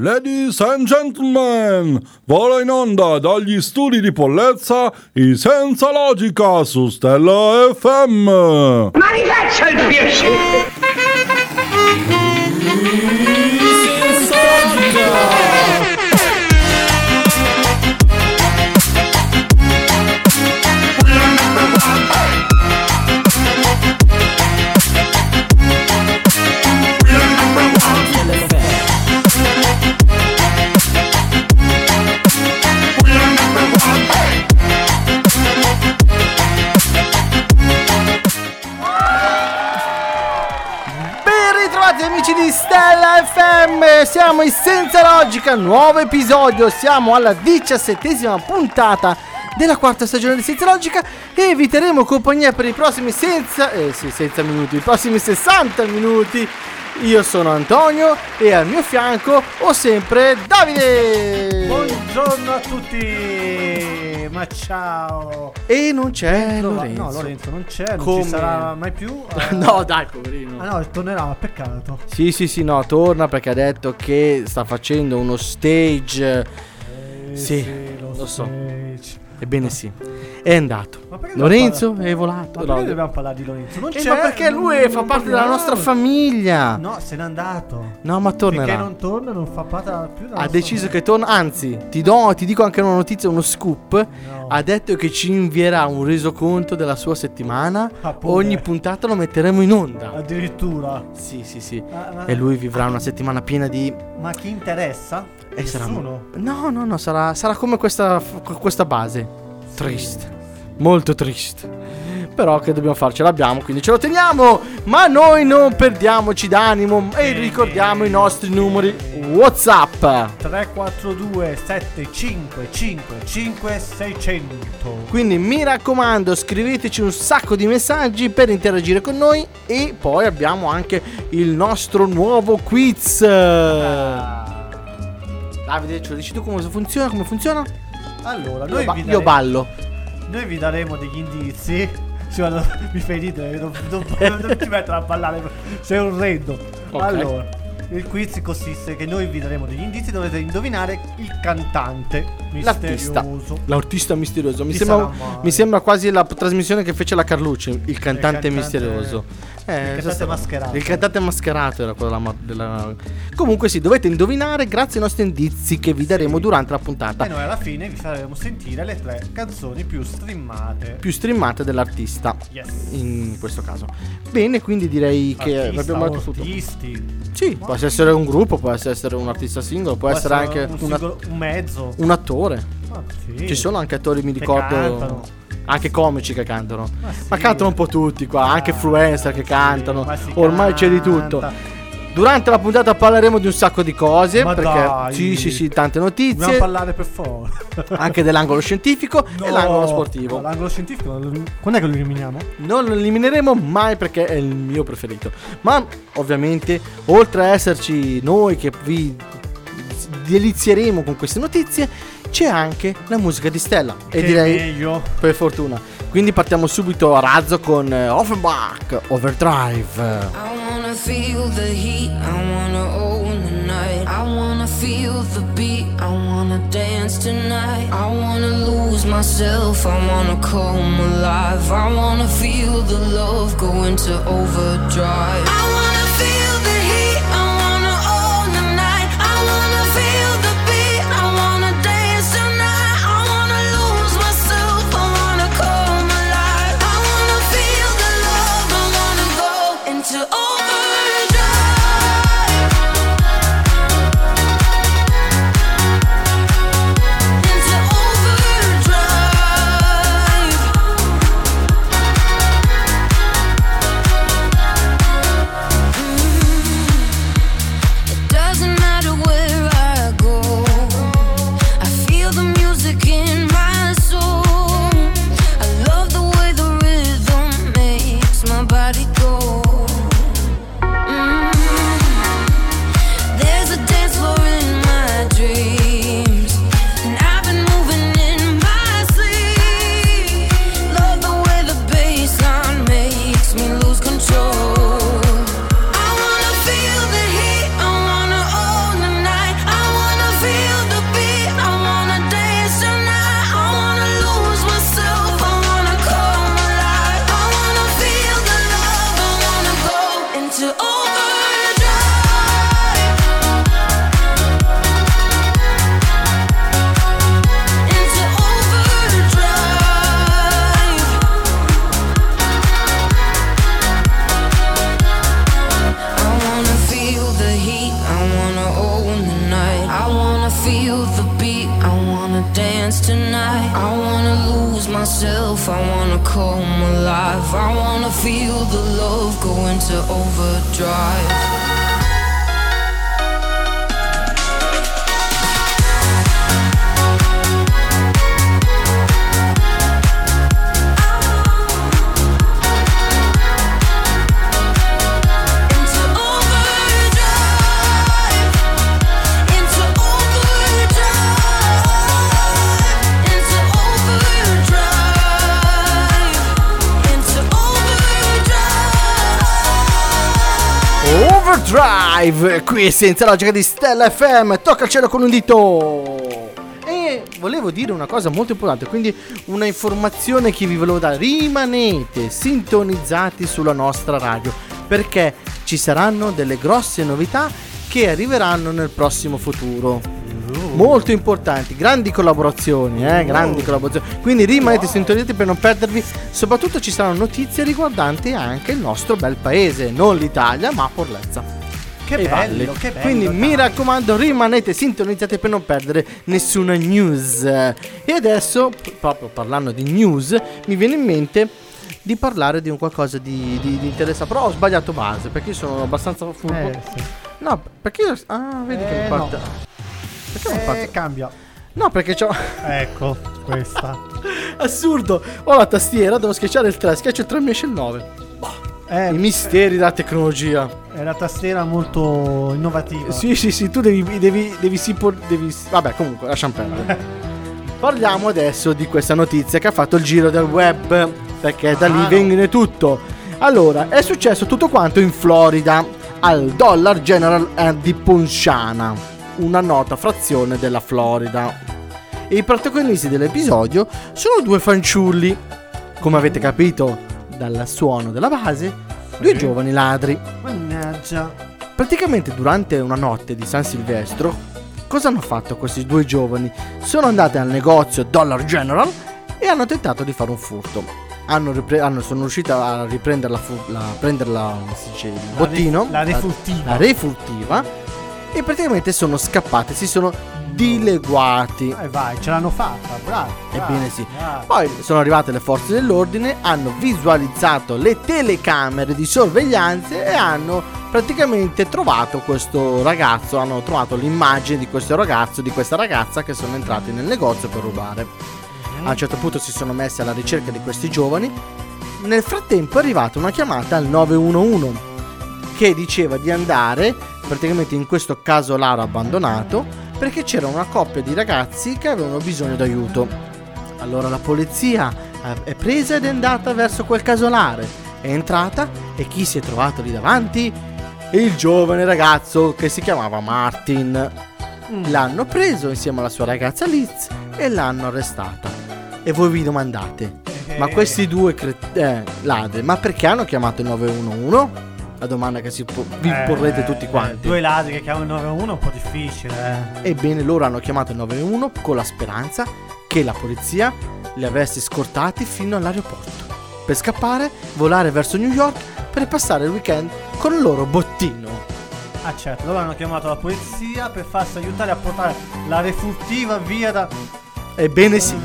Ladies and gentlemen, vola in onda dagli studi di Pollezza i Senza Logica su Stella FM. Ma mi faccia il piacere! Siamo in Senza Logica, nuovo episodio, siamo alla diciassettesima puntata della quarta stagione di Senza Logica e vi terremo compagnia per i prossimi senza, eh sì, senza minuti, i prossimi 60 minuti. Io sono Antonio e al mio fianco ho sempre Davide. Buongiorno a tutti, ma ciao. E non c'è Lorenzo. No, Lorenzo non c'è, non Come? ci sarà mai più. eh. No, dai, poverino. Ah no, tornerà, peccato. Sì, sì, sì, no, torna perché ha detto che sta facendo uno stage. Eh, Sì, lo, lo so. stage. Ebbene sì, è andato. Perché Lorenzo è volato. Ma No, perché dobbiamo parlare di Lorenzo? Non eh, c'è. ma perché lui fa parte della nostra famiglia. No, se n'è andato. No, ma tornerà. non torna non fa parte più della Ha deciso che torna. Anzi, ti, do, ti dico anche una notizia, uno scoop. No. Ha detto che ci invierà un resoconto della sua settimana. Ah. Ogni puntata lo metteremo in onda. Addirittura. Sì, sì, sì. Ma, ma- E lui vivrà una settimana piena di. ma chi interessa? E sarà. Nessuno. No, no, no, sarà, sarà come questa, questa base. Triste. Molto triste. Però che dobbiamo fare? Ce l'abbiamo, quindi ce lo teniamo. Ma noi non perdiamoci d'animo e ricordiamo i nostri numeri WhatsApp. 342 7555 600 Quindi mi raccomando, scriveteci un sacco di messaggi per interagire con noi e poi abbiamo anche il nostro nuovo quiz. Davide, ce lo dici tu come funziona? Come funziona? Allora, Io, noi ba- vi, io ballo. noi vi daremo degli indizi. Sì, guarda, mi fai ridere, non, non, non ti mettere a ballare, sei orrendo. Ok. Allora, il quiz consiste che noi vi daremo degli indizi, dovete indovinare il cantante L'artista. misterioso. L'artista misterioso. Mi sembra, mi sembra quasi la trasmissione che fece la Carlucci. Il cantante, cantante- misterioso. Eh, il cantante mascherato. Il cantante mascherato era quello della, della- Comunque, sì, dovete indovinare grazie ai nostri indizi che vi daremo durante la puntata. E noi alla fine vi faremo sentire le tre canzoni più streamate. Più streamate dell'artista. Yes. In questo caso. Bene, quindi direi che Artista, abbiamo detto tutto. artisti. Sì, può essere un gruppo, può essere un artista singolo, può, essere, anche un, una- singolo- un mezzo. un attore. Ah, sì. Ci sono anche attori, mi ricordo. cantano. Anche comici che cantano. Ma Ma sì. cantano un po' tutti qua, anche Ah, influencer che cantano. ma Ormai c'è di tutto. canta. Durante la puntata parleremo di un sacco di cose. Ma perché dai. sì, sì, sì, tante Dobbiamo notizie. parlare per forza. Anche dell'angolo scientifico e No. l'angolo sportivo. No, l'angolo scientifico, quando è che lo eliminiamo? Non lo elimineremo mai perché è il mio preferito. Ma ovviamente, oltre a esserci noi che vi delizieremo con queste notizie, c'è anche la musica di Stella. E Che direi meglio. per fortuna. Quindi partiamo subito a razzo con eh, Offenbach Overdrive. I wanna feel the heat, I wanna own the night. I wanna feel the beat, I wanna dance tonight. I wanna lose myself, I wanna come alive. I wanna feel the love go into overdrive. Overdrive. Qui senza logica di Stella FM, tocca il cielo con un dito. E volevo dire una cosa molto importante, quindi una informazione che vi volevo dare. Rimanete sintonizzati sulla nostra radio, perché ci saranno delle grosse novità che arriveranno nel prossimo futuro. Molto importanti, grandi collaborazioni, eh, grandi collaborazioni. Quindi rimanete sintonizzati per non perdervi. Soprattutto ci saranno notizie riguardanti anche il nostro bel paese, non l'Italia, ma Porlezza. Che bello, Valli. che bello. Quindi mi dai. raccomando, rimanete sintonizzati per non perdere nessuna news. E adesso, proprio parlando di news, mi viene in mente di parlare di un qualcosa di, di, di interessante. Però ho sbagliato base perché io sono abbastanza furbo. Eh, sì. No, perché io. Ah, vedi che Eh, mi parte. Perché mi Eh, parte? cambia. No, perché c'ho. Ecco, questa. Assurdo! Ho la tastiera, devo schiacciare il 3, schiaccio il 3 mi esce il 9. Eh, I misteri della tecnologia. è una tastiera molto innovativa. Sì, sì, sì, tu devi, devi, devi, sì, por- devi Vabbè, comunque, lasciamo perdere. Parliamo adesso di questa notizia che ha fatto il giro del web, perché da lì Ah, no. viene tutto. Allora, è successo tutto quanto in Florida, al Dollar General eh, di Ponciana, una nota frazione della Florida. E i protagonisti dell'episodio sono due fanciulli, come avete capito dal suono della base, due giovani ladri. Mannaggia. Praticamente durante una notte di San Silvestro, cosa hanno fatto questi due giovani? Sono andati al negozio Dollar General e hanno tentato di fare un furto. Hanno ripre- hanno- sono riusciti a riprendere la, fu- la- prendere la, il La bottino, re- la refurtiva. E praticamente sono scappati, si sono dileguati. E vai, ce l'hanno fatta, bravo. bravo, Ebbene sì. bravo. Poi sono arrivate le forze dell'ordine, hanno visualizzato le telecamere di sorveglianza e hanno praticamente trovato questo ragazzo, hanno trovato l'immagine di questo ragazzo, di questa ragazza che sono entrati nel negozio per rubare. A un certo punto si sono messi alla ricerca di questi giovani. Nel frattempo è arrivata una chiamata al 911 che diceva di andare praticamente in questo casolare abbandonato perché c'era una coppia di ragazzi che avevano bisogno d'aiuto. Allora la polizia eh, è presa ed è andata verso quel casolare. È entrata e chi si è trovato lì davanti? Il giovane ragazzo che si chiamava Martin. L'hanno preso insieme alla sua ragazza Liz e l'hanno arrestata. E voi vi domandate, ma Eh. questi due cre- eh, ladri, ma perché hanno chiamato il 911? La domanda che si po- vi Eh, porrete tutti eh, quanti. Due ladri che chiamano il 911 è un po' difficile, eh. Ebbene, loro hanno chiamato il 911 con la speranza che la polizia li avesse scortati fino all'aeroporto per scappare, volare verso New York per passare il weekend con il loro bottino. Ah certo, loro hanno chiamato la polizia per farsi aiutare a portare la refurtiva via da... Ebbene sì.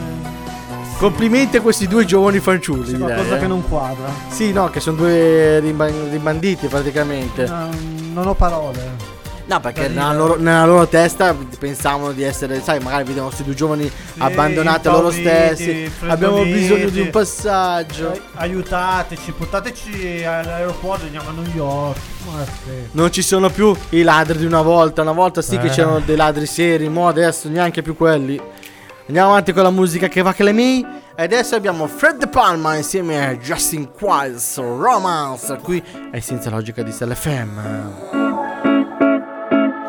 Complimenti a questi due giovani fanciulli. C'è qualcosa eh. che non quadra. Sì, no, che sono due rimbanditi praticamente. No, non ho parole. No, perché nella loro, nella loro testa pensavano di essere, sai, magari vedevano questi due giovani abbandonati a loro stessi. Abbiamo bisogno di un passaggio. Ai- Aiutateci, portateci all'aeroporto, andiamo a New York. Sì. Non ci sono più i ladri di una volta. Una volta sì che Eh. c'erano dei ladri seri, mo adesso neanche più quelli. Andiamo avanti con la musica che va che le mi. E adesso abbiamo Fred De Palma insieme a Justin Quiles, Romance. Qui è senza logica di Stella FM.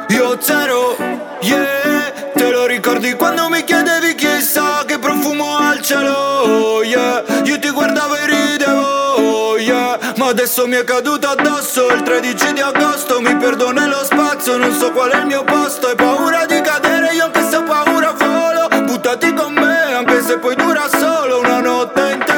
Io zero, yeah Te lo ricordi quando mi chiedevi chissà che profumo ha il cielo, yeah Io ti guardavo e ridevo, yeah Ma adesso mi è caduto addosso il 13 di agosto Mi perdo nello spazio, non so qual è il mio posto Hai paura di cadere, io anche ho paura volo Buttati con me, anche se poi dura solo una notte intera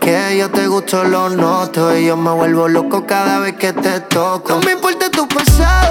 Que yo te gusto lo noto y yo me vuelvo loco cada vez que te toco. No me importa tu pasado,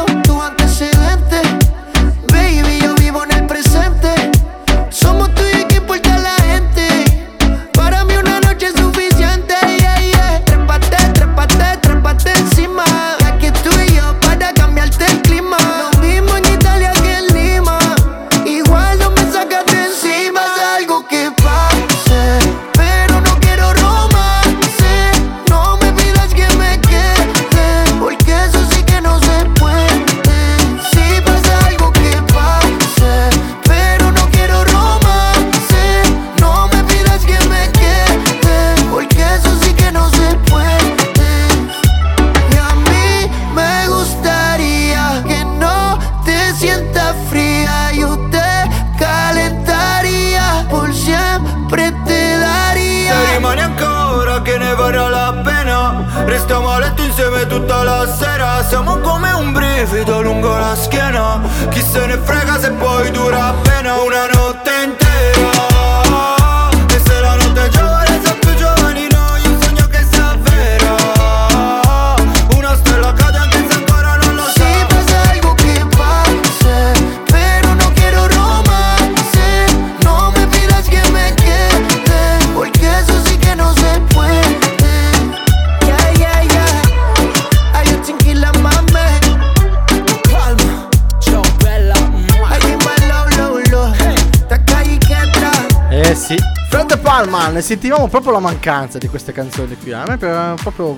Ne sentivamo proprio la mancanza di queste canzoni qui. A me erano proprio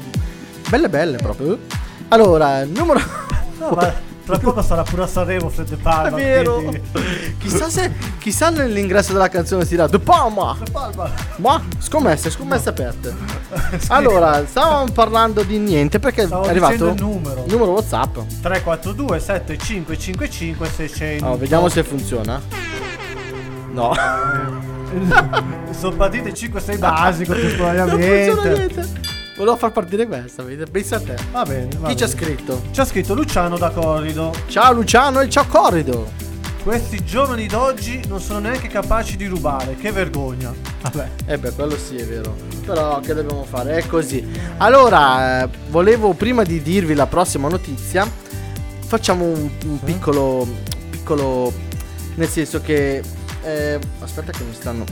belle belle proprio. Allora, numero No, ma tra poco sarà pure a Sanremo Fred De Palma. È vero. quindi- chissà se chissà nell'ingresso della canzone si dirà The Palma. Palma. Ma scommesse, scommesse aperte. Allora, stavamo parlando di niente perché Stavo è arrivato il numero. numero WhatsApp. 342 7555 600. Oh, vediamo se funziona. No. Sono partite 5-6 basico non funziona niente. Volevo far partire questa, vedi? pensa a te. Va bene. va Chi ci ha scritto? Ci ha scritto Luciano da Corrido. Ciao Luciano e ciao Corrido. Questi giovani d'oggi non sono neanche capaci di rubare. Che vergogna. Vabbè. Eh beh, quello sì è vero. Però che dobbiamo fare? È così. Allora, eh, volevo prima di dirvi la prossima notizia, facciamo un, un piccolo piccolo nel senso che eh, aspetta che mi stanno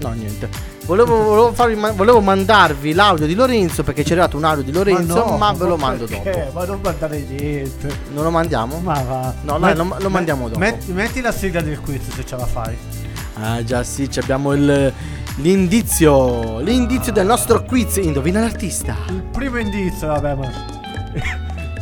No, niente. Volevo, volevo, farvi ma- volevo mandarvi l'audio di Lorenzo perché c'è arrivato un audio di Lorenzo, ma, no, ve lo ma mando perché? dopo. Ma non mandare niente. Non lo mandiamo? Ma va. No, dai, lo- lo mandiamo dopo. Metti, metti la sigla del quiz se ce la fai. Ah già sì, abbiamo il l'indizio, l'indizio del nostro quiz. Indovina l'artista. Il primo indizio, vabbè, ma.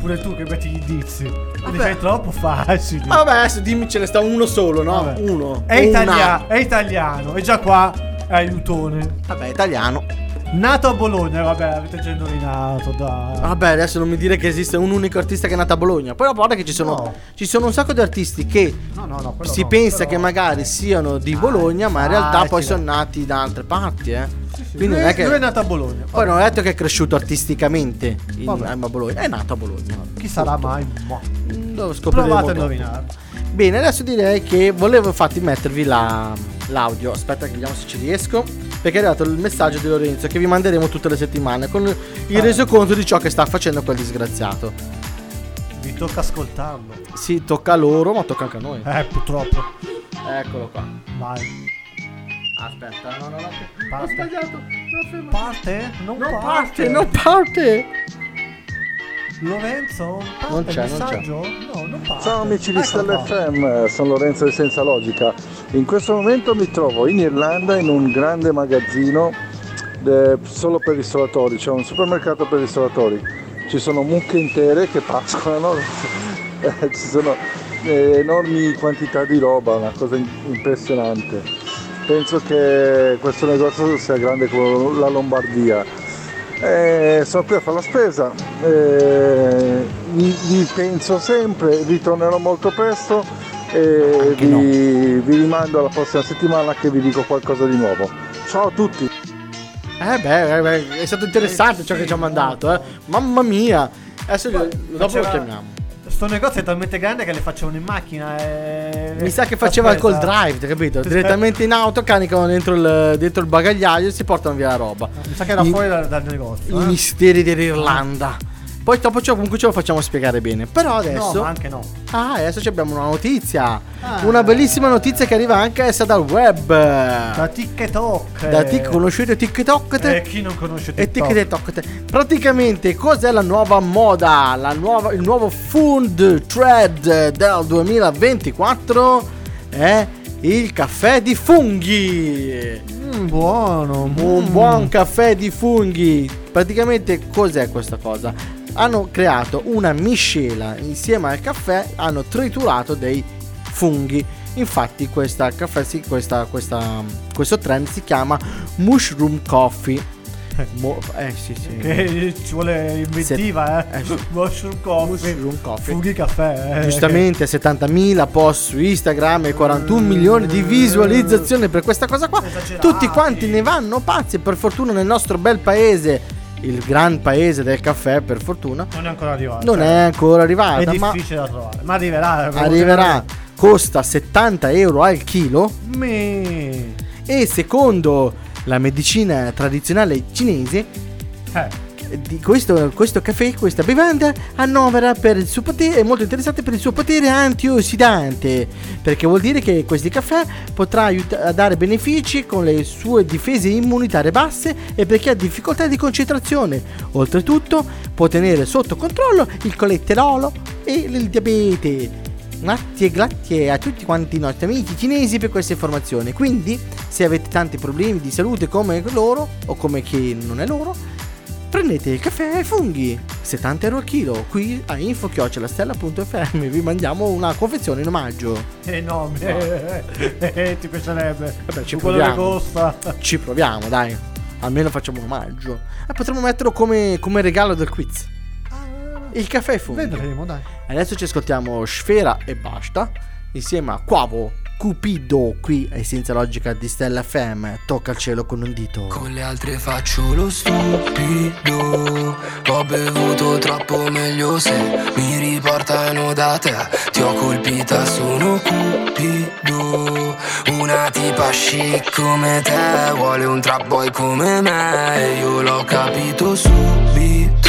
Pure tu che metti gli indizi. Li Vabbè. fai troppo facili. Vabbè, adesso dimmi ce ne sta uno solo, no? Vabbè. Uno. È, italia- è italiano. E già qua è aiutone. Vabbè, italiano. Nato a Bologna, vabbè, avete già indovinato, dai. Vabbè, adesso non mi dire che esiste un unico artista che è nato a Bologna. Poi guarda che ci sono, No. ci sono un sacco di artisti che No, no, si pensa però- che magari siano di Bologna, ma in realtà poi facile. sono nati da altre parti, eh. Sì, sì, Quindi lui, non è che. lui è nato a Bologna. Poi non è detto che è cresciuto artisticamente in, a Bologna, è nato a Bologna. Chi sarà mai? Mm, Lo scopriremo Provate a indovinare. Bene, adesso direi che volevo infatti mettervi la- l'audio. Aspetta che vediamo se ci riesco. Perché è arrivato il messaggio di Lorenzo che vi manderemo tutte le settimane con il Ah. resoconto di ciò che sta facendo quel disgraziato. Vi tocca ascoltarlo. Sì, tocca a loro, ma tocca anche a noi. Eh, purtroppo. Eccolo qua. Vai. Aspetta, no, no, no. Ho Parte. sbagliato. No. Parte? Non, Non parte. parte, non parte. Lorenzo? Parte Non c'è, il non messaggio? No, non parte. Ciao amici di Stella. FM, sono Lorenzo di Senza Logica. In questo momento mi trovo in Irlanda in un grande magazzino eh, solo per ristoratori, c'è un supermercato per ristoratori. Ci sono mucche intere che pascolano, eh, ci sono eh, enormi quantità di roba, una cosa impressionante. Penso che questo negozio sia grande come la Lombardia. Eh, sono qui a fare la spesa, vi, vi penso sempre, ritornerò molto presto e vi, vi rimando alla prossima settimana che vi dico qualcosa di nuovo. Ciao a tutti! Eh beh, eh beh, è stato interessante ciò che ci ha mandato, eh. Mamma mia. Adesso lo- dopo lo Faceva- chiamiamo. Sto negozio è talmente grande che le facevano in macchina. E... Mi sa che faceva il call Aspetta. drive, capito? Sì, Direttamente in auto, caricano dentro il, dentro il bagagliaio e si portano via la roba. Mi sa che era I- fuori dal, dal negozio. I eh. misteri dell'Irlanda. Poi dopo ce- comunque ce lo facciamo spiegare bene. Però No, adesso. ma anche no. Ah, adesso ci abbiamo una notizia. Ah. Una bellissima notizia che arriva anche essa dal web. Da TikTok. Da Tik, conoscete TikTok? E chi non conosce E TikTok? TikTok. Praticamente cos'è la nuova moda? La nuova, il nuovo food thread del 2024 è il caffè di funghi. Mm, buono. Un mm. buon caffè di funghi. Praticamente cos'è questa cosa? Hanno creato una miscela insieme al caffè, hanno triturato dei funghi. Infatti questa caffè, si- questa- questa- questo trend si chiama mushroom coffee. Mo- eh sì sì. Che ci vuole inventiva, Se- eh. eh, sì. Mushroom coffee. Mushroom coffee. Funghi caffè. eh. Giustamente 70.000 post su Instagram e 41 milioni di visualizzazioni per questa cosa qua. Esagerati. Tutti quanti ne vanno pazzi. Per fortuna nel nostro bel paese, il gran paese del caffè, per fortuna, Non è ancora arrivato. non cioè, è ancora È arrivata. Ma difficile da trovare. Ma arriverà. eh, arriverà. Costa 70 euro al chilo. Me. E secondo la medicina tradizionale cinese, Eh. Di questo, questo caffè, questa bevanda annovera per il suo potere, è molto interessante per il suo potere antiossidante, perché vuol dire che questi caffè potrà aiuta- a dare benefici con le sue difese immunitarie basse e per chi ha difficoltà di concentrazione. Oltretutto può tenere sotto controllo il coletterolo e il diabete. Grazie, grazie a tutti quanti i nostri amici cinesi per queste informazioni. Quindi, se avete tanti problemi di salute come loro o come chi non è loro, prendete il caffè ai funghi. 70 euro al chilo. Qui a info-stella.fm vi mandiamo una confezione in omaggio. Eh no, me- eh, eh, ti piacerebbe. Vabbè, ci proviamo. costa. ci proviamo dai. Almeno facciamo un omaggio. E potremmo metterlo come, come regalo del quiz. Il caffè ai funghi. Vedremo, dai. adesso ci ascoltiamo Sfera e basta insieme a Quavo Cupido qui ai Senza Logica di Stella FM tocca il cielo con un dito. Con le altre faccio lo stupido. Ho bevuto troppo meglio se mi riportano da te. Ti ho colpita, sono cupido. Una tipa chic come te Vuole un trap boy come me. Io l'ho capito subito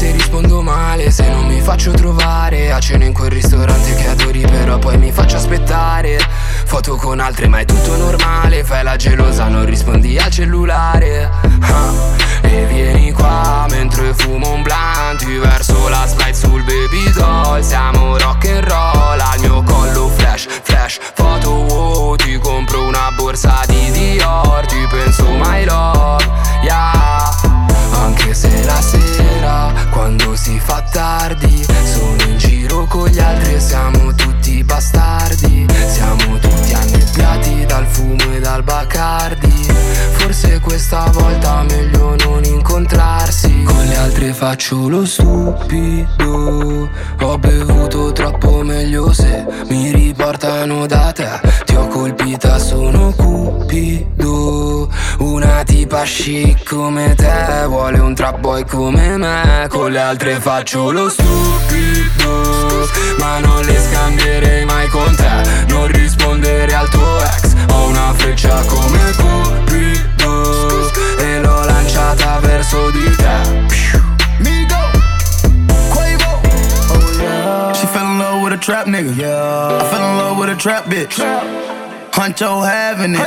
se rispondo male, se non mi faccio trovare A cena in quel ristorante che adori però poi mi faccio aspettare. Foto con altre ma è tutto normale Fai la gelosa, non rispondi al cellulare. Ah, E vieni qua mentre fumo un blunt Ti verso la slide sul baby doll. Siamo rock and roll al mio collo flash, flash. Foto wow, ti compro una borsa di Dior Ti penso my love, yeah anche se la sera, quando si fa tardi, sono in giro con gli altri e siamo tutti bastardi. Siamo tutti annebbiati dal fumo e dal bacardi. Forse questa volta meglio non incontrarsi. Con le altre faccio lo stupido. Ho bevuto troppo meglio se mi riportano da te. Ti ho colpita, sono cupido. Una tipa chic come te Vuole un trap boy come me Con le altre faccio lo stupido Ma non le scambierei mai con te Non rispondere al tuo ex Ho una freccia come Cupido E l'ho lanciata verso di te She fell in love with a trap nigga. I fell in love with a trap bitch. Huncho having it.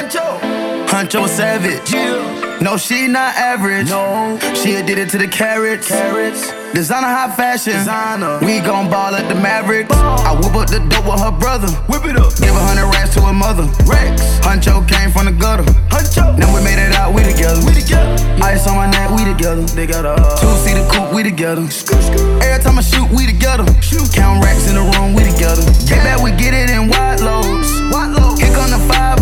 Huncho savage. No, she not average. No, she did it to the carrots. carrots. Designer high fashion. Designer. We gon' ball at the Maverick. I whip up the dope with her brother. Whip it up. Give a hundred racks to her mother. Rex. Huncho came from the gutter. Huncho. Then we made it out. We together. We together. Ice on my neck. We together. Together. Uh, Two seater coupe. We together. Every time I shoot, we together. Shoot. Count racks in the room. We together. Get back. We get it in wide loads. Wide loads. Here come the five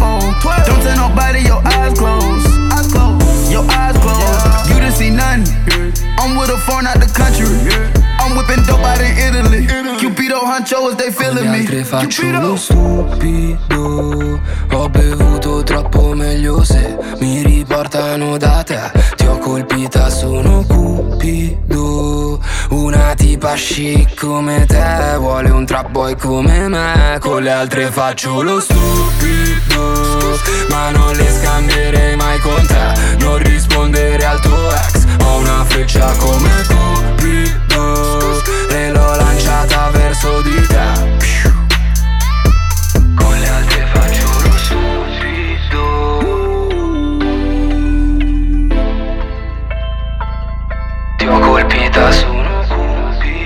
Huncho as they Con feeling le me. altre faccio lo stupido. Ho bevuto troppo meglio se mi riportano da te. Ti ho colpita, sono cupido. Una tipa chic come te Vuole un trap boy come me. Con le altre faccio lo stupido Ma non le scambierei mai con te. Non rispondere al tuo ex Ho una freccia come Cupido Lanciata verso di te Con le altre faccio lo stupido Ti ho colpita su uno cupido.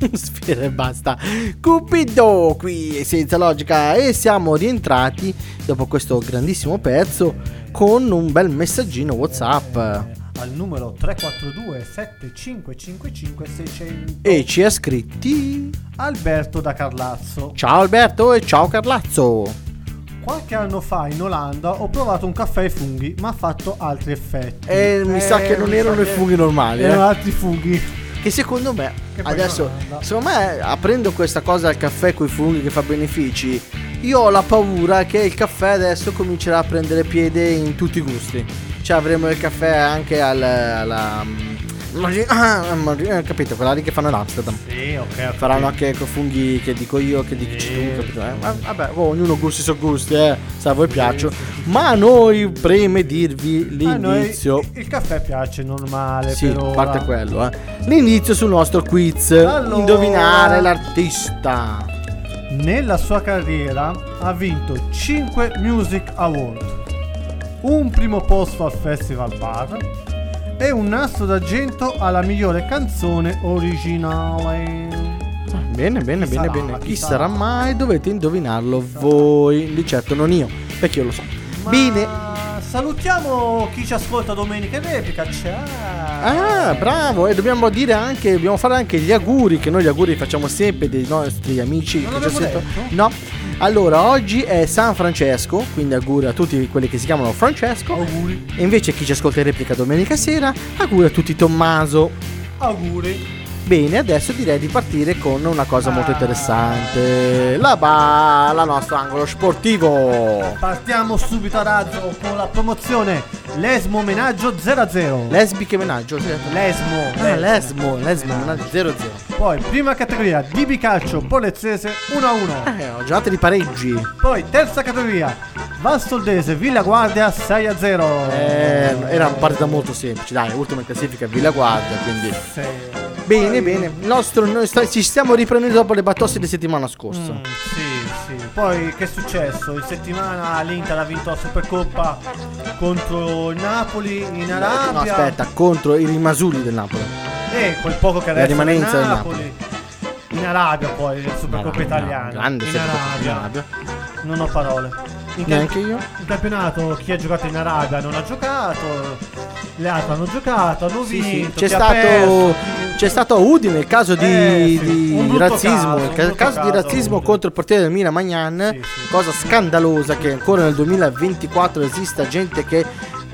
Sfera e basta. Cupido qui senza logica e siamo rientrati dopo questo grandissimo pezzo con un bel messaggino WhatsApp Al numero 342 7555 600 e ci ha scritti Alberto da Carlazzo. Ciao Alberto e ciao Carlazzo. Qualche anno fa in Olanda ho provato un caffè ai funghi, ma ha fatto altri effetti. E mi sa che non mi erano i funghi normali. Erano eh. altri funghi. Che secondo me Che adesso, secondo me, aprendo questa cosa al caffè con i funghi che fa benefici, io ho la paura che il caffè adesso comincerà a prendere piede in tutti i gusti. Cioè avremo il caffè anche al, alla. Mari- ah, Mari- eh, capito? Quella lì che fanno ad Amsterdam. Sì, ok. Faranno anche con funghi che dico io, che dici Sì. tu, capito? Eh, vabbè, oh, ognuno gusti su gusti, eh. Se a voi piacciono. Ma a noi preme dirvi A noi l'inizio. il caffè piace normale. Sì, a parte quello, eh. L'inizio sul nostro quiz. Allora. Indovinare l'artista. Nella sua carriera ha vinto 5 Music Award, un primo posto al Festival Bar e un nastro d'argento alla migliore canzone originale. Bene, bene, Chi bene, sarà? bene. Chi Chi sarà? sarà mai? Dovete indovinarlo voi. Di certo non io, perché io lo so. Ma Bene. Salutiamo chi ci ascolta domenica in replica. Ciao. Ah, bravo! E dobbiamo dire anche, dobbiamo fare anche gli auguri, che noi gli auguri li facciamo sempre dei nostri amici Non che ci? No. Allora, oggi è San Francesco, quindi auguri a tutti quelli che si chiamano Francesco. Auguri. E invece chi ci ascolta in replica domenica sera, auguri a tutti Tommaso. Auguri. Bene, adesso direi di partire con una cosa molto Ah. interessante. La ba, la nostra angolo sportivo. Partiamo subito a razzo con la promozione Lesmo Menaggio 00. Lesbiche menaggio. sì. Lesmo. Ah, lesmo, lesmo, menaggio 0-0. Poi prima categoria DB Calcio Polezzese 1-1. Eh, ho giornate di pareggi. Poi terza categoria Valsoldese Villa Guardia 6-0. Eh, era una partita molto semplice, dai, ultima classifica Villa Guardia, quindi... Sì. Bene, bene. Nostro, noi sta- ci stiamo riprendendo dopo le batosse di settimana scorsa. Mm, sì, sì. Poi che è successo? In settimana l'Inter ha vinto la Supercoppa contro il Napoli in Arabia. No, aspetta, contro i rimasuli del Napoli. E quel poco che La resta del rimanenza del Napoli. In Arabia poi, la Supercoppa no, italiana. grande in Supercoppa Arabia. in Arabia. Non ho parole. In, Neanche io. in campionato chi ha giocato in Arabia non ha giocato, le altre hanno giocato, hanno Sì, sì. vinto. C'è, stato, c'è stato a Udine il caso di, Eh, sì, di razzismo. caso, il caso di caso a razzismo Udine. contro il portiere del Milan Magnan. Cosa scandalosa che ancora nel 2024 esista gente che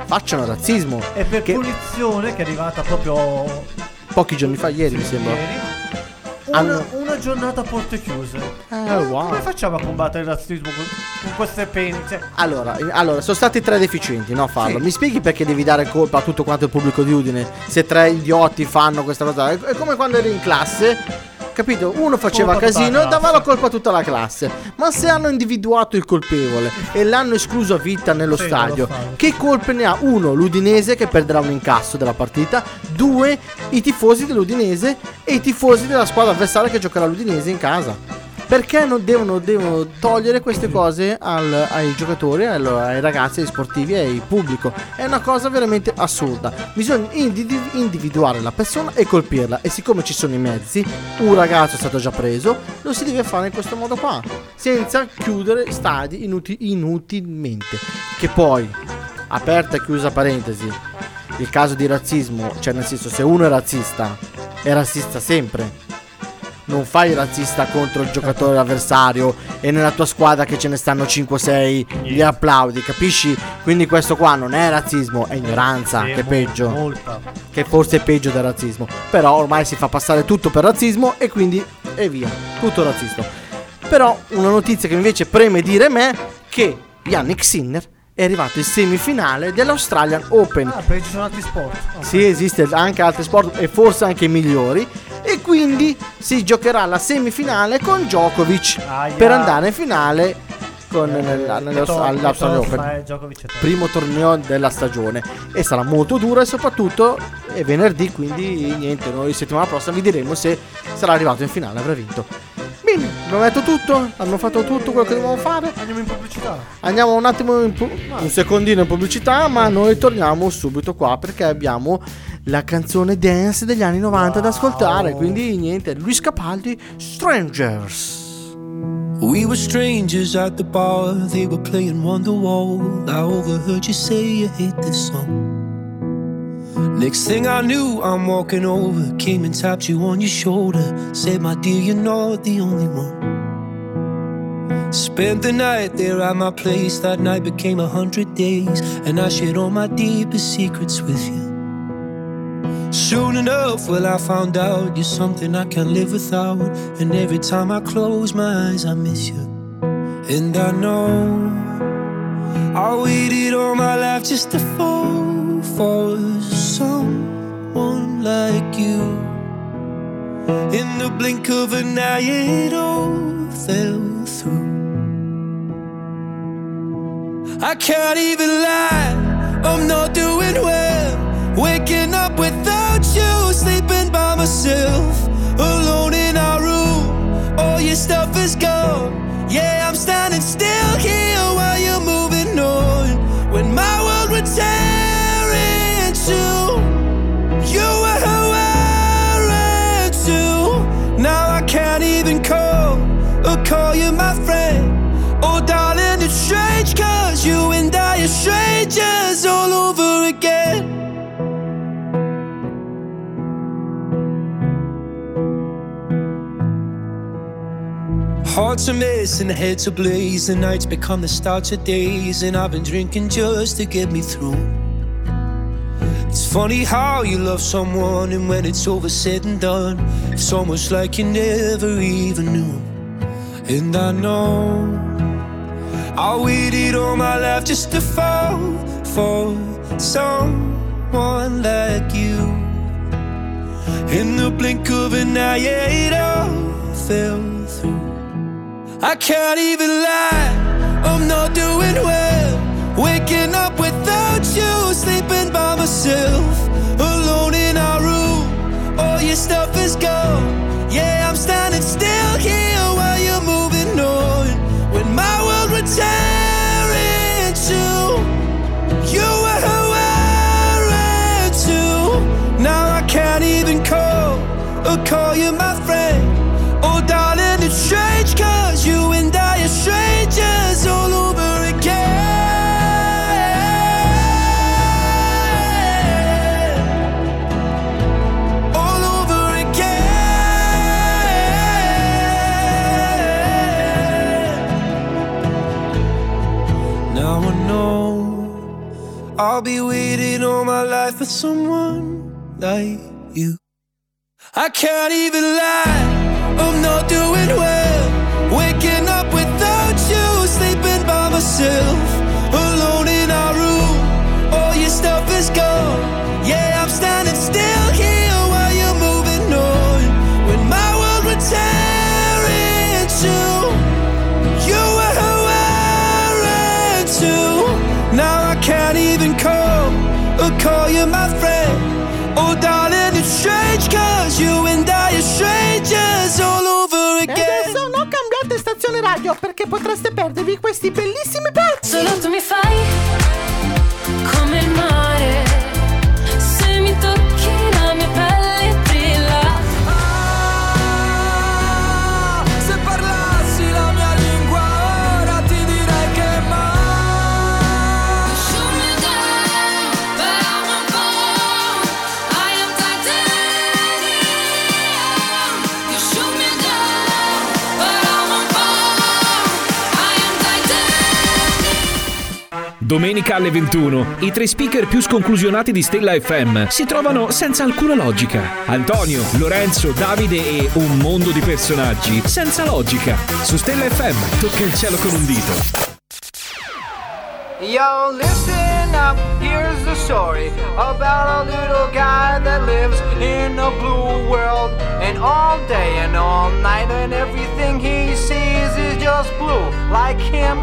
facciano razzismo. E per che punizione che è arrivata proprio pochi giorni fa, ieri mi sembra. ieri, una, Hanno- una giornata a porte chiuse. Eh, Ma wow. Come facciamo a combattere il razzismo con, con queste pene? Cioè, Allora, eh, allora, sono stati tre deficienti, no? Farlo. Sì. Mi spieghi perché devi dare colpa a tutto quanto il pubblico di Udine? Se tre idioti fanno questa cosa. È come quando eri in classe. Capito? Uno faceva Colpa casino e dava la colpa a tutta la classe. Ma se hanno individuato il colpevole e l'hanno escluso a vita nello Sì, stadio. che colpe ne ha? Uno, l'Udinese che perderà un incasso della partita. Due, i tifosi dell'Udinese e i tifosi della squadra avversaria che giocherà l'Udinese in casa. Perché non devono, devono togliere queste cose al- ai giocatori, al- ai ragazzi, ai sportivi e al pubblico? È una cosa veramente assurda. Bisogna indi- individuare la persona e colpirla. E siccome ci sono i mezzi, un ragazzo è stato già preso, lo si deve fare in questo modo qua. Senza chiudere stadi inuti- inutilmente. Che poi, aperta e chiusa parentesi, il caso di razzismo, cioè nel senso se uno è razzista, è razzista sempre non fai razzista contro il giocatore avversario e nella tua squadra che ce ne stanno 5-6 gli applaudi, capisci? Quindi questo qua non è razzismo, è ignoranza, sì, che è peggio, Molta. che forse è peggio del razzismo. Però ormai si fa passare tutto per razzismo e quindi e via, tutto razzista. Però una notizia che invece preme dire me che Yannick Sinner è arrivato in semifinale dell'Australian Open. Ah, perché ci sono altri sport. Ok. Sì, esiste anche altri sport e forse anche migliori. E quindi si giocherà la semifinale con Djokovic Aia. per andare in finale con Eh, Open. eh. Primo torneo della stagione e sarà molto duro e soprattutto è venerdì, quindi niente, noi settimana prossima vi diremo se sarà arrivato in finale, avrà vinto. Bene, abbiamo detto tutto, abbiamo fatto tutto quello che dovevamo fare. Andiamo in pubblicità. Andiamo un attimo in pu- un secondino in pubblicità, ma noi torniamo subito qua perché abbiamo la canzone dance degli anni 90 da ascoltare. Quindi niente, Luis Capaldi, Strangers. We were strangers at the bar, they were playing Wonderwall. I overheard you say you hate this song. Next thing I knew, I'm walking over, came and tapped you on your shoulder. Said, My dear, you're not the only one. Spent the night there at my place, that night became a hundred days, and I shared all my deepest secrets with you. Soon enough, well, I found out you're something I can't live without. And every time I close my eyes, I miss you. And I know I waited all my life just to fall for someone like you. In the blink of an eye, it all fell through. I can't even lie, I'm not doing well. Waking up without you, sleeping by myself, alone in our room. All your stuff is gone. Yeah, I'm standing still here Hearts are missing, heads are blazing, nights become the start of days, and I've been drinking just to get me through. It's funny how you love someone, and when it's over, said and done, it's almost like you never even knew. And I know I waited all my life just to fall for someone like you. In the blink of an eye, it all fell through. I can't even lie, I'm not doing well. Waking up without you, sleeping by myself, alone in our room. All your stuff is gone. Yeah, I'm standing someone like you. I can't even lie, I'm not doing well. Radio perché potreste perdervi questi bellissimi pezzi. Solo tu mi fai come il mare. Domenica alle 21, i tre speaker più sconclusionati di Stella FM si trovano senza alcuna logica. Antonio, Lorenzo, Davide e un mondo di personaggi senza logica. Su Stella FM tocca il cielo con un dito. Yo, listen up, here's the story about a little guy that lives in a blue world. And all day and all night, and everything he sees is just blue, like him.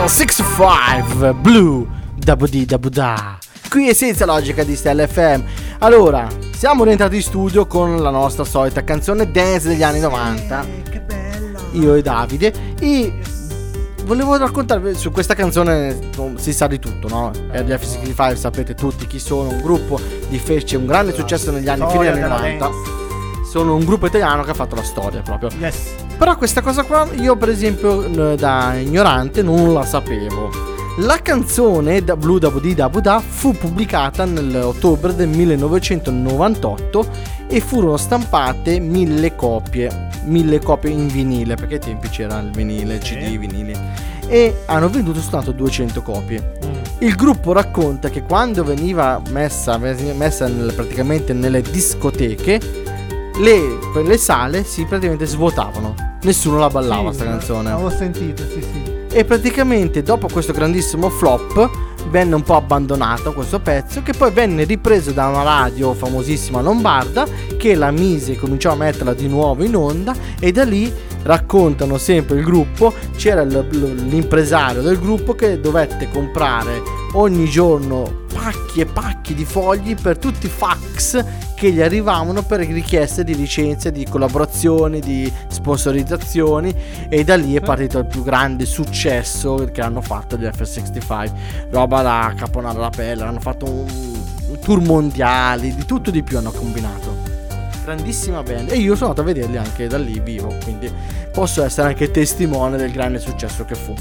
Hero 65 Blue Dabudi Dabuda. Qui è senza logica di Stella FM. Allora, siamo rientrati in studio con la nostra solita canzone dance degli anni 90. Che bella Io e Davide. E volevo raccontarvi su questa canzone boh, si sa di tutto no? RDF 65 sapete tutti chi sono un gruppo di fece un grande successo negli anni fine anni 90 sono un gruppo italiano che ha fatto la storia proprio yes. Però questa cosa qua io per esempio da ignorante non la sapevo. La canzone da Blue da Budi da Buddha fu pubblicata nell'ottobre del 1998 e furono stampate mille copie, mille copie in vinile, perché ai tempi c'era il vinile, il CD, vinili, e hanno venduto soltanto 200 copie. Il gruppo racconta che quando veniva messa, messa nel- praticamente nelle discoteche, le, le sale si praticamente svuotavano. Nessuno la ballava Sì, sta canzone. Avevo sentito, sì, sì. E praticamente dopo questo grandissimo flop venne un po' abbandonato questo pezzo che poi venne ripreso da una radio famosissima lombarda che la mise e cominciò a metterla di nuovo in onda e da lì raccontano sempre il gruppo c'era l'impresario del gruppo che dovette comprare ogni giorno pacchi e pacchi di fogli per tutti i fax che gli arrivavano per richieste di licenze, di collaborazioni, di sponsorizzazioni e da lì è partito il più grande successo che hanno fatto gli F65. Roba da caponare la pelle, hanno fatto un, tour mondiali, di tutto di più hanno combinato. Grandissima band e io sono andato a vederli anche da lì vivo, quindi posso essere anche testimone del grande successo che fu.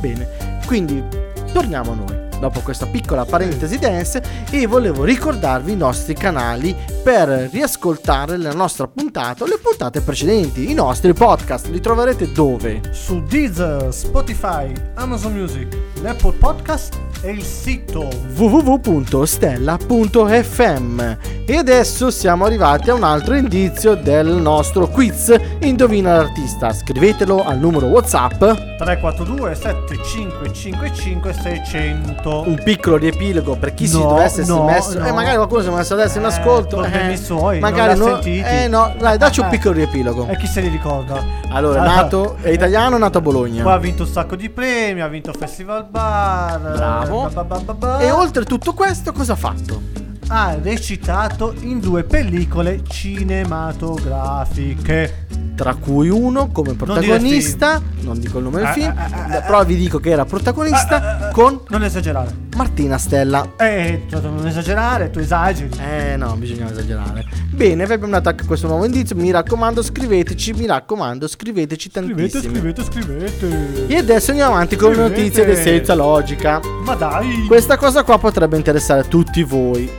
Bene, quindi torniamo a noi. Dopo questa piccola parentesi dance e volevo ricordarvi i nostri canali per riascoltare la nostra puntata o le puntate precedenti. I nostri podcast li troverete dove? Su Deezer, Spotify, Amazon Music, l'Apple Podcast e il sito www.stella.fm e adesso siamo arrivati a un altro indizio del nostro quiz Indovina l'artista. Scrivetelo al numero WhatsApp 342 7555 600. un piccolo riepilogo per chi si No, dovesse essere no, messo no. e magari qualcuno si è messo adesso in ascolto problemi eh, suoi, non magari li ha no, sentiti. eh no dai dacci un Eh. piccolo riepilogo E chi se li ricorda? allora nato è italiano è nato a Bologna Poi ha vinto un sacco di premi, ha vinto Festival Bar. Bravo. ba ba ba. e oltre tutto questo cosa ha fatto? ha recitato in due pellicole cinematografiche. Tra cui uno come Non protagonista non dico il nome del Eh, film eh, eh, eh, però vi dico che era protagonista con Non esagerare. Martina Stella Eh, cioè, non esagerare, tu esageri. Eh no, bisogna esagerare. Bene, vi abbiamo dato anche questo nuovo indizio. Mi raccomando, scriveteci. Mi raccomando, scriveteci Scrivete, tantissimo. scrivete, scrivete. E adesso andiamo avanti con le Scrivete. notizie di senza logica. Ma dai. Questa cosa qua potrebbe interessare tutti voi.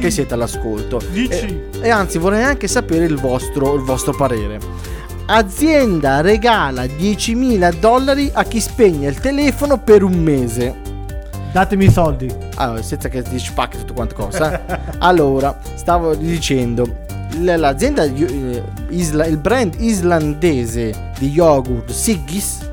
Che siete all'ascolto. Dici. E, e anzi, vorrei anche sapere il vostro, il vostro parere. Azienda regala 10.000 dollari a chi spegne il telefono per un mese. Datemi i soldi. Allora, senza che ti spacchi tutto quanto cosa. eh. allora, stavo dicendo, l'azienda eh, il brand islandese di yogurt Siggis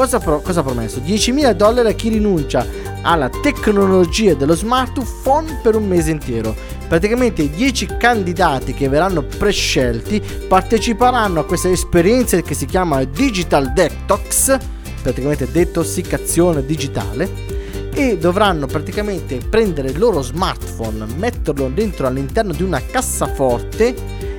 cosa, pro- cosa ha promesso? 10.000 dollari a chi rinuncia alla tecnologia dello smartphone per un mese intero. Praticamente i 10 candidati che verranno prescelti parteciperanno a questa esperienza che si chiama Digital Detox, praticamente detossicazione digitale e dovranno praticamente prendere il loro smartphone, metterlo dentro all'interno di una cassaforte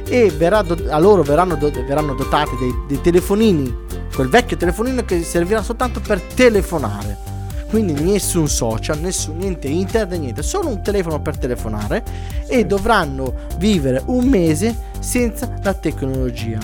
e do- a loro verranno, do- verranno dotati dei, dei telefonini, quel vecchio telefonino che servirà soltanto per telefonare. Quindi nessun social, nessun, niente internet, niente, solo un telefono per telefonare e dovranno vivere un mese senza la tecnologia.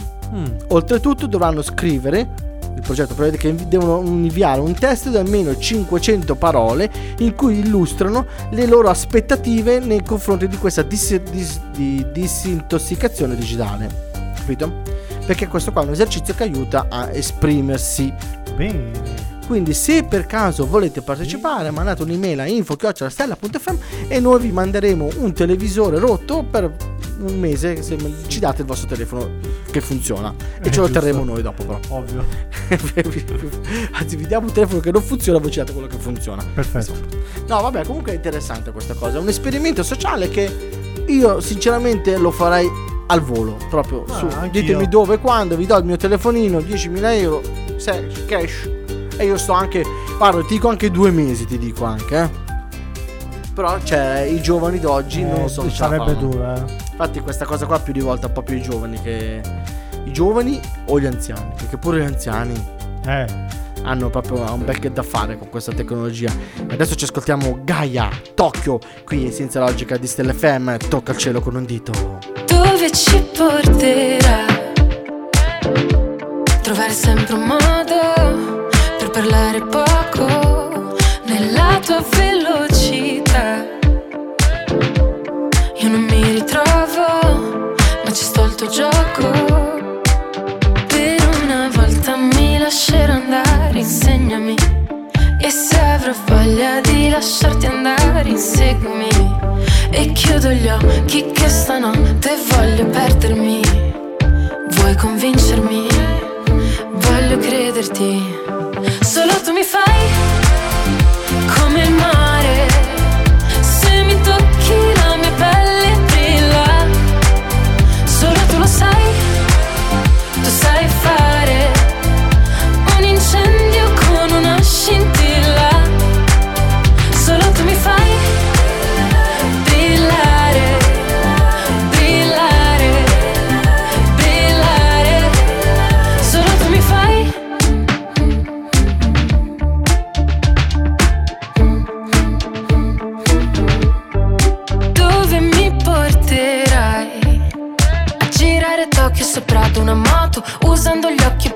Oltretutto dovranno scrivere il progetto prevede che devono inviare un test di almeno 500 parole in cui illustrano le loro aspettative nei confronti di questa dis- dis- di disintossicazione digitale. Capito? Perché questo qua è un esercizio che aiuta a esprimersi. Bene. Quindi se per caso volete partecipare mandate un'email a info.stella.fm e noi vi manderemo un televisore rotto per un mese se ci date il vostro telefono che funziona e Eh, ce lo giusto. terremo noi dopo però. Ovvio. Anzi, vi diamo un telefono che non funziona, voi ci date quello che funziona. Perfetto. No, vabbè, comunque è interessante questa cosa. È un esperimento sociale che io sinceramente lo farei al volo. Proprio Ah, su. anch'io. Ditemi dove quando, vi do il mio telefonino, 10.000 euro, cash. E io sto anche. Guarda, ti dico anche due mesi, ti dico anche, eh. Però, cioè, i giovani d'oggi non Eh, so ce la sarebbe dura, eh. Infatti, questa cosa qua più di volta un po' più i giovani che. I giovani o gli anziani? Perché pure gli anziani Eh. hanno proprio un bel che da fare con questa tecnologia. Adesso ci ascoltiamo Gaia, Tokyo, qui in Senza Logica di Stelle FM, tocca il cielo con un dito. Dove ci porterà. Trovare sempre un modo parlare poco nella tua velocità. Io non mi ritrovo, ma ci sto al tuo gioco. Per una volta mi lascerò andare, insegnami. E se avrò voglia di lasciarti andare, inseguimi. E chiudo gli occhi che stanotte voglio perdermi. Vuoi convincermi? Voglio crederti. Solo tu mi fai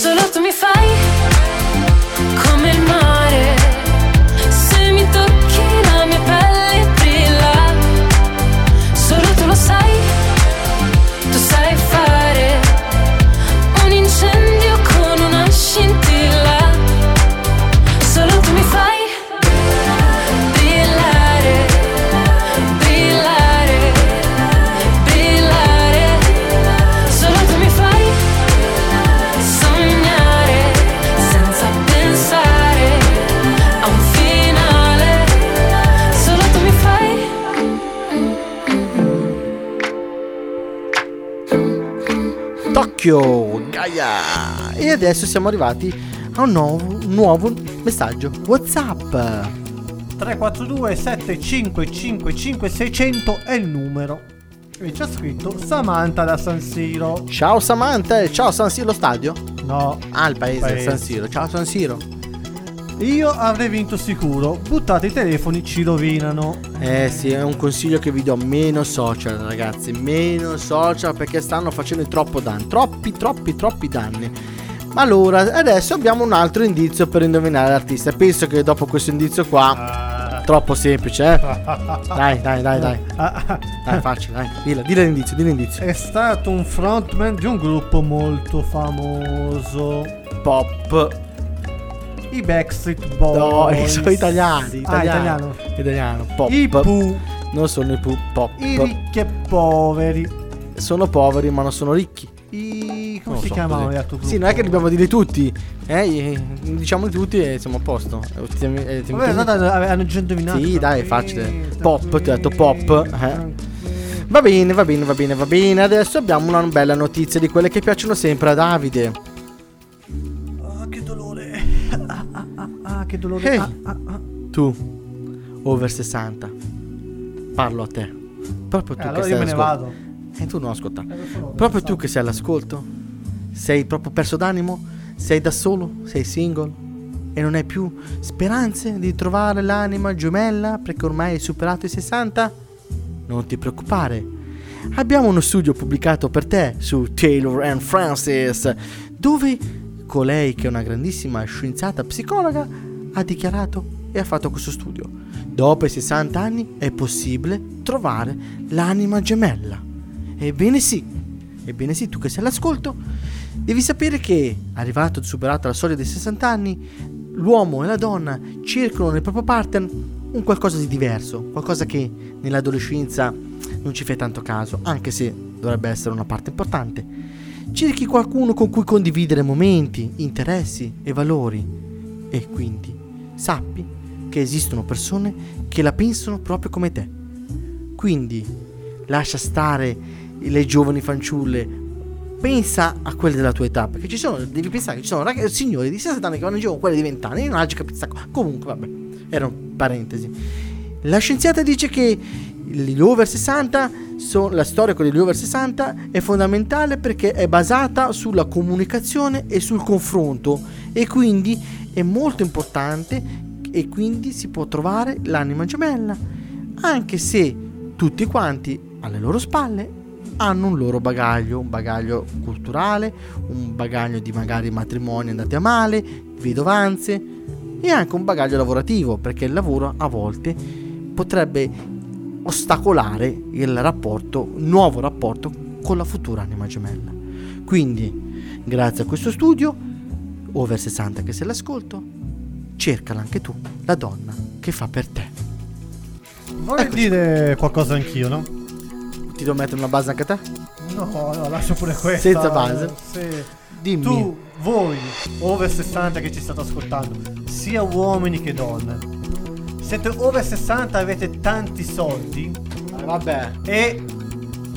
Solo tu mi fai Tokyo, Gaia. E adesso siamo arrivati a un nuovo, nuovo messaggio WhatsApp. 342 7555 600 è il numero. E c'è scritto Samantha da San Siro. Ciao Samantha, ciao San Siro stadio? No. Ah, il paese, Paese. San Siro. Ciao San Siro. Io avrei vinto sicuro. Buttate i telefoni, ci rovinano. Eh sì, è un consiglio che vi do, meno social ragazzi, meno social perché stanno facendo troppo danni, troppi, troppi, troppi danni. Ma allora, adesso abbiamo un altro indizio per indovinare l'artista. Penso che dopo questo indizio qua, troppo semplice, eh? Dai, dai, dai, dai. Dai, facile, dai. Dilla, dilla l'indizio, dilla l'indizio. È stato un frontman di un gruppo molto famoso. Pop. I Backstreet Boys. No, sono italiani, Ah, italiano. italiano. Italiano, pop. I Pooh. Non sono i Pooh, pop. I ricchi e poveri. Sono poveri ma non sono ricchi. I... come Non si so, chiamano gli altri? Sì, non è che dobbiamo dire tutti. Eh, diciamo di tutti e siamo a posto. Eh, eh, Vabbè, hanno già indovinato. Sì, dai, è facile. Pop, ti ho detto pop. eh. Va bene, va bene, va bene, va bene. Adesso abbiamo una bella notizia di quelle che piacciono sempre a Davide. Che dolore. Ehi. Ah, ah, ah. Tu, over 60. Parlo a te. Proprio tu Eh, che allora sei me ne all'ascolto. E tu non ascolta. sono Proprio tu che sei all'ascolto. Sei proprio perso d'animo? Sei da solo? Sei single? E non hai più speranze di trovare l'anima gemella perché ormai hai superato i 60? Non ti preoccupare. Abbiamo uno studio pubblicato per te su Taylor and Francis, dove colei che è una grandissima scienziata psicologa ha dichiarato e ha fatto questo studio. Dopo i 60 anni è possibile trovare l'anima gemella. Ebbene sì, ebbene sì, tu che sei all'ascolto, devi sapere che, arrivato e superato la soglia dei 60 anni, l'uomo e la donna cercano nel proprio partner un qualcosa di diverso, qualcosa che nell'adolescenza non ci fai tanto caso, anche se dovrebbe essere una parte importante. Cerchi qualcuno con cui condividere momenti, interessi e valori. E quindi sappi che esistono persone che la pensano proprio come te. Quindi lascia stare le giovani fanciulle, pensa a quelle della tua età, perché ci sono, devi pensare che ci sono ragazzi, signori di 60 anni che vanno in giro con quelle di 20 anni, non ci capisco. Comunque, vabbè, erano parentesi. La scienziata dice che gli over 60 so- la storia con gli over 60 è fondamentale perché è basata sulla comunicazione e sul confronto e quindi è molto importante e quindi si può trovare l'anima gemella anche se tutti quanti alle loro spalle hanno un loro bagaglio, un bagaglio culturale, un bagaglio di magari matrimoni andati a male, vedovanze e anche un bagaglio lavorativo, perché il lavoro a volte potrebbe ostacolare il rapporto, nuovo rapporto con la futura anima gemella. Quindi, grazie a questo studio, over 60 che se l'ascolto, cercala anche tu, la donna che fa per te. Vorrei dire qualcosa anch'io, no? Ti devo mettere una base anche a te? No, no, lascio pure questa. Senza base? Se Dimmi. Tu, voi, over 60 che ci state ascoltando, sia uomini che donne, siete over 60 avete tanti soldi. vabbè. E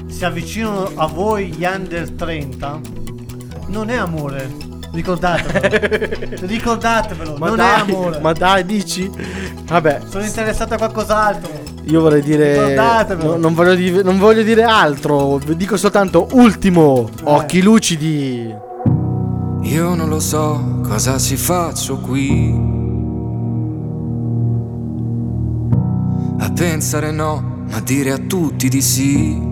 si avvicinano a voi gli under 30. Non è amore. Ricordatevelo. Ricordatevelo, Ma non dai, è amore. Ma dai, dici? Vabbè, Sono interessato a qualcos'altro. io vorrei dire. Ricordatevelo. no- non, voglio di- non voglio dire altro. Dico soltanto ultimo. Occhi lucidi. Io non lo so cosa ci faccio qui. A pensare no, ma dire a tutti di sì.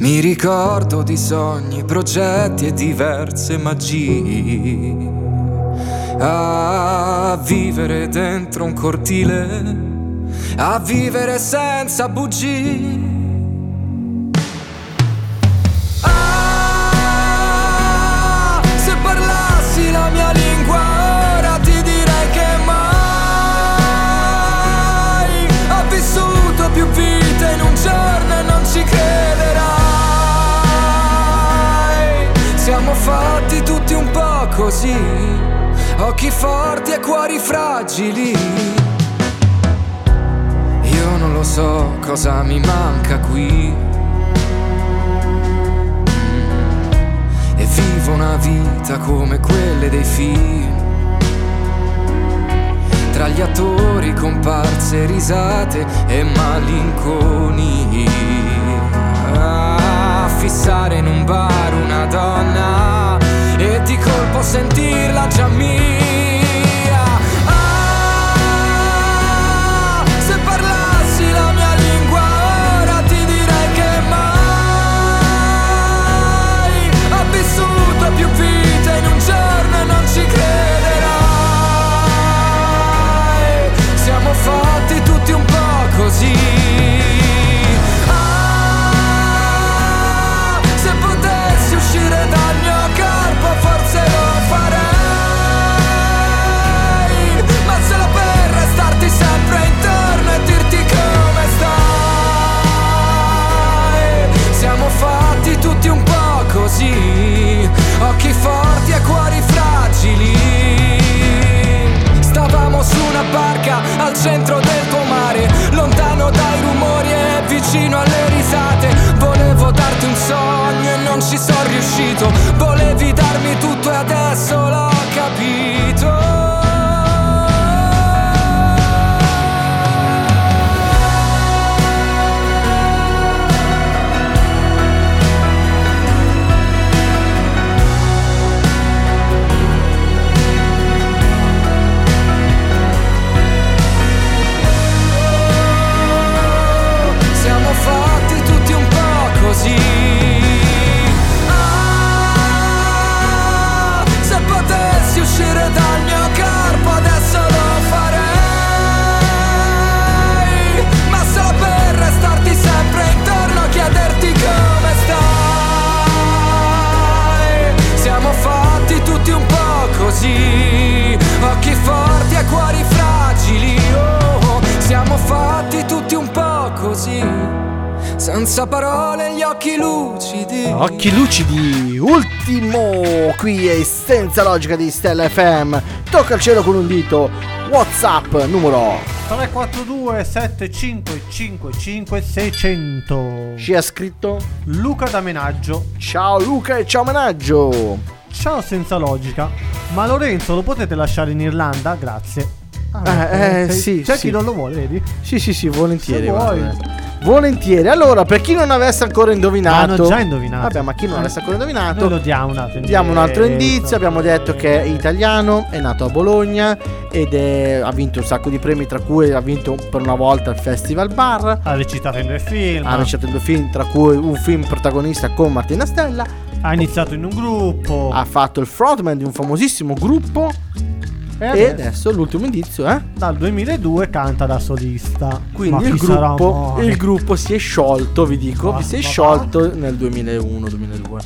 Mi ricordo di sogni, progetti e diverse magie. A vivere dentro un cortile, a vivere senza bugie. Ah, se parlassi la mia lingua più vite in un giorno e non ci crederai. Siamo fatti tutti un po' così, occhi forti e cuori fragili. Io non lo so cosa mi manca qui. e vivo una vita come quelle dei film. Tra gli attori, comparse, risate e malinconia. Fissare in un bar una donna e di colpo sentirla già mia. Ah, se parlassi la mia lingua ora ti direi che mai ho vissuto più vite in un giorno e non ci crederai. Siamo fatti tutti un po' così. Senza logica di Stella FM. Tocca il cielo con un dito. WhatsApp numero 342 7555 600 ci ha scritto Luca da Menaggio. Ciao Luca e ciao Menaggio. Ciao senza logica. Ma Lorenzo lo potete lasciare in Irlanda? Grazie. Ah, Eh, eh, sì, C'è sì. chi non lo vuole, vedi? Sì, sì, sì, volentieri. Se vuoi. guarda. Volentieri. Allora, per chi non avesse ancora indovinato, Hanno già indovinato. Vabbè, ma chi non avesse ancora indovinato, Noi lo diamo un altro Diamo un altro indizio. indizio, abbiamo detto che è italiano, è nato a Bologna ed è- ha vinto un sacco di premi, tra cui ha vinto per una volta il Festival Bar, Ha recitato in due film. ha recitato in due film, tra cui un film protagonista con Martina Stella, Ha iniziato in un gruppo. ha fatto il frontman di un famosissimo gruppo E e adesso, l'ultimo indizio è... dal 2002 canta da solista. Quindi il gruppo, il gruppo si è sciolto, vi dico, Ma- si è sciolto nel 2001-2002.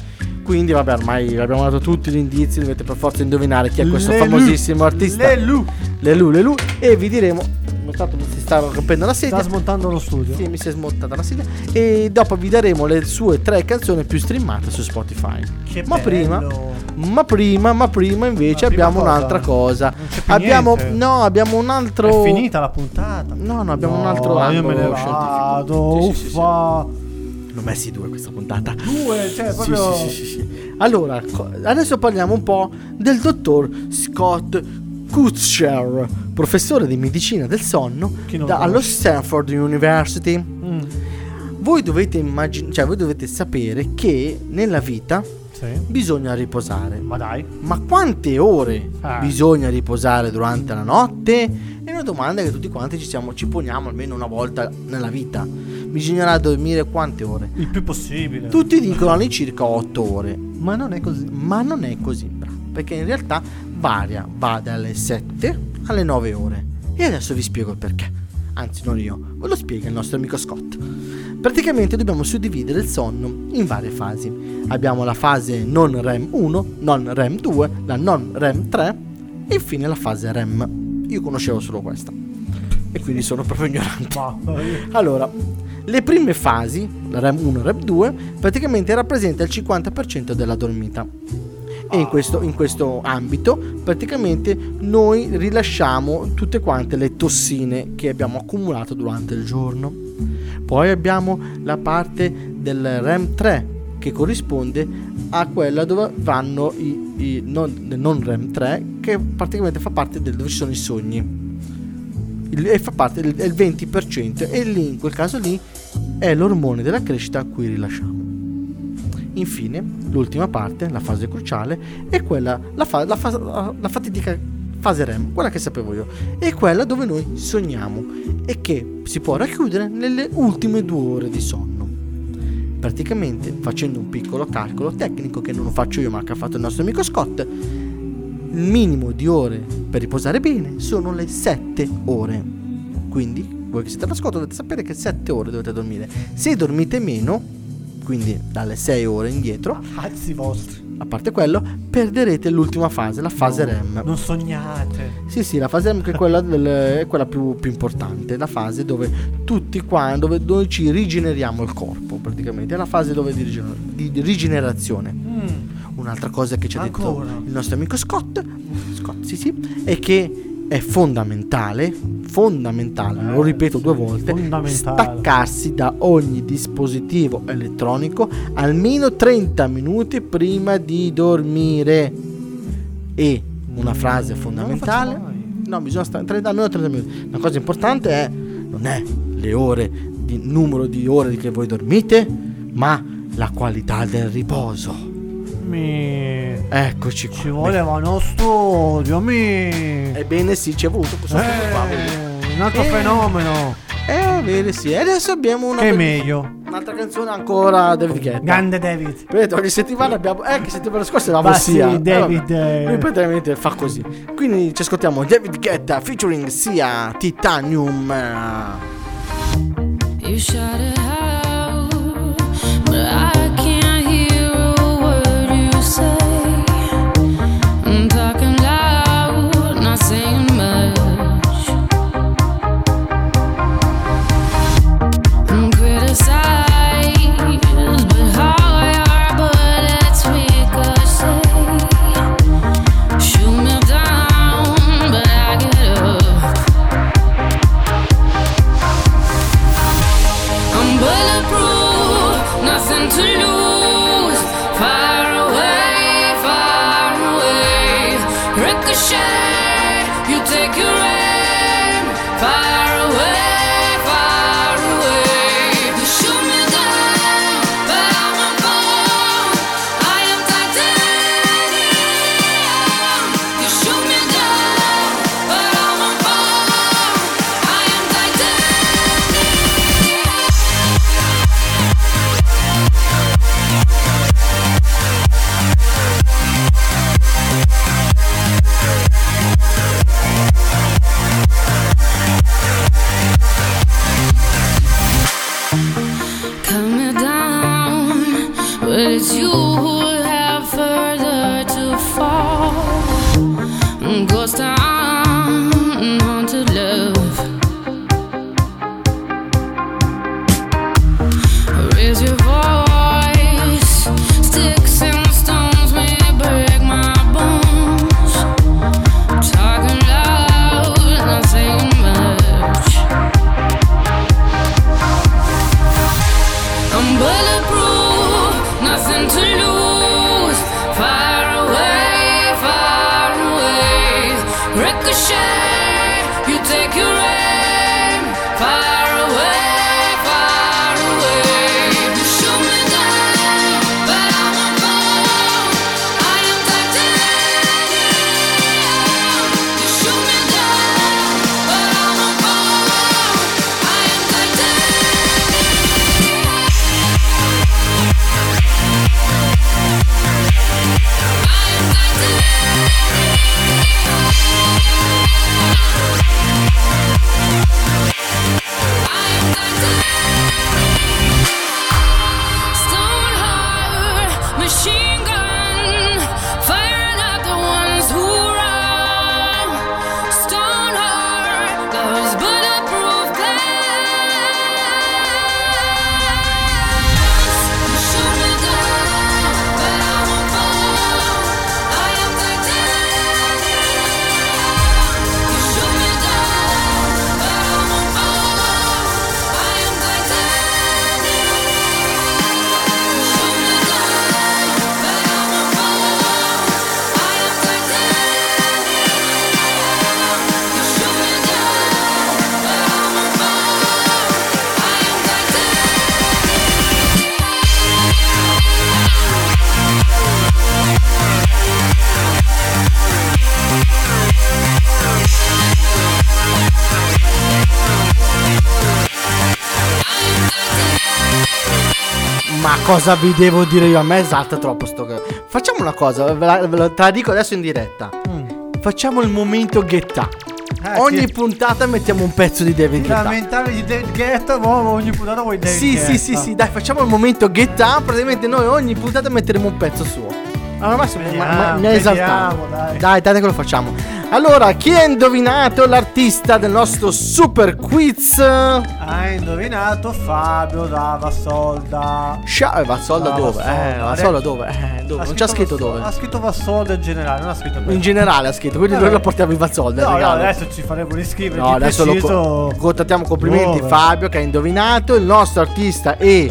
Quindi vabbè, ormai abbiamo dato tutti gli indizi, dovete per forza indovinare chi è questo Lelu. famosissimo artista. Lelu. Lelu, Lelu. E vi diremo. Mi si stava rompendo la sedia. Sta smontando lo studio. Sì, mi si è smontata la sedia. E dopo vi daremo le sue tre canzoni più streamate su Spotify. Che ma bello. prima, ma prima, ma prima invece Ma prima abbiamo cosa? un'altra cosa. Abbiamo, niente. no, abbiamo un altro. È finita la puntata. No, no, abbiamo un altro No, io me ne vado. Sì, sì, sì, sì. Uffa. Ne ho messi due questa puntata. Due, cioè proprio. sì, sì, sì, sì. Allora, adesso parliamo un po' del dottor Scott Kutscher, professore di medicina del sonno da- lo allo? Stanford University. Mm, Voi dovete immaginare, cioè voi dovete sapere che nella vita sì. bisogna riposare. Ma dai. Ma quante ore Ah. bisogna riposare durante la notte? È una domanda che tutti quanti ci, siamo, ci poniamo almeno una volta nella vita. Bisognerà dormire quante ore? Il più possibile. Tutti dicono all'incirca 8 ore. Ma non è così. Ma non è così, bravo, perché in realtà varia, va dalle 7 alle 9 ore. E adesso vi spiego il perché. Anzi, non io, ve lo spiega il nostro amico Scott. Praticamente dobbiamo suddividere il sonno in varie fasi. Abbiamo la fase non REM 1, non REM 2, la non REM 3 e infine la fase REM. Io conoscevo solo questa. E quindi sono proprio ignorante. Allora, le prime fasi, la REM 1 e REM 2, praticamente rappresenta il 50% della dormita. E in questo, in questo ambito praticamente noi rilasciamo tutte quante le tossine che abbiamo accumulato durante il giorno. Poi abbiamo la parte del REM 3 che corrisponde a quella dove vanno i, i non, non REM 3 che praticamente fa parte del dove ci sono i sogni e fa parte del 20% e lì in quel caso lì è l'ormone della crescita a cui rilasciamo. Infine, l'ultima parte, la fase cruciale, è quella, la, fa- la fase- la- fatidica fase REM, quella che sapevo io, è quella dove noi sogniamo e che si può racchiudere nelle ultime due ore di sonno. Praticamente, facendo un piccolo calcolo tecnico che non faccio io ma che ha fatto il nostro amico Scott, il minimo di ore per riposare bene sono le 7 ore. Quindi, voi che siete all'ascolto dovete sapere che 7 ore dovete dormire. Se dormite meno, quindi dalle 6 ore indietro, Cazzi vostri. a parte quello, perderete l'ultima fase, la fase REM. Non sognate. Sì, sì, la fase REM che è quella, del- è quella più, più importante, la fase dove tutti qua, dove noi ci rigeneriamo il corpo, praticamente, è la fase dove di- di rigenerazione. Mm. Un'altra cosa che ci ha Ancora? detto il nostro amico Scott, Scott sì, sì, è che è fondamentale, fondamentale, lo ripeto due volte, staccarsi da ogni dispositivo elettronico almeno 30 minuti prima di dormire. E una frase fondamentale, no, bisogna stare 30, almeno 30 minuti. Una cosa importante è, non è le ore, il numero di ore che voi dormite, ma la qualità del riposo. Mi. Eccoci qua. Ci voleva uno studio, mi. Ebbene sì, ci è voluto questo. Eh, un altro Eh. fenomeno. Eh, bene sì. E adesso abbiamo una Che è be- meglio. un'altra canzone ancora David Guetta. Grande David. Vedete, ogni settimana abbiamo. Eh, che settimana scorsa eravamo Ma sì, sia. David, eh. Lui praticamente fa così. Quindi ci ascoltiamo David Guetta featuring sia Titanium. You shout it cosa vi devo dire io? A me esalta troppo sto. Facciamo una cosa, ve la, ve la- te la dico adesso in diretta. Facciamo il momento Guetta. Eh, Ogni sì. puntata mettiamo un pezzo di David Guetta. lamentavi di David Guetta, ma ogni puntata vuoi David Sì, Guetta. sì, sì, sì, dai, facciamo il momento Guetta. Praticamente noi ogni puntata metteremo un pezzo suo. Allora, Massimo, ma- ma- Vediamo, mi ha esaltato. vediamo, dai. Dai, dai che lo facciamo. Allora, chi ha indovinato l'artista del nostro super quiz? Hai indovinato Fabio dava solda. Scia- eh, Vassolda Ah, dove? Vassolda. Eh, Vassolda dove? Eh, dove? Ha Non c'ha scritto Vassolda- dove. Ha scritto Vassolda in generale, non ha scritto per- In generale ha scritto, quindi Vabbè. noi lo portiamo in Vassolda. No, no, adesso ci faremo riscrivere. No, adesso lo preciso co- contattiamo complimenti dove. Fabio che ha indovinato, il nostro artista e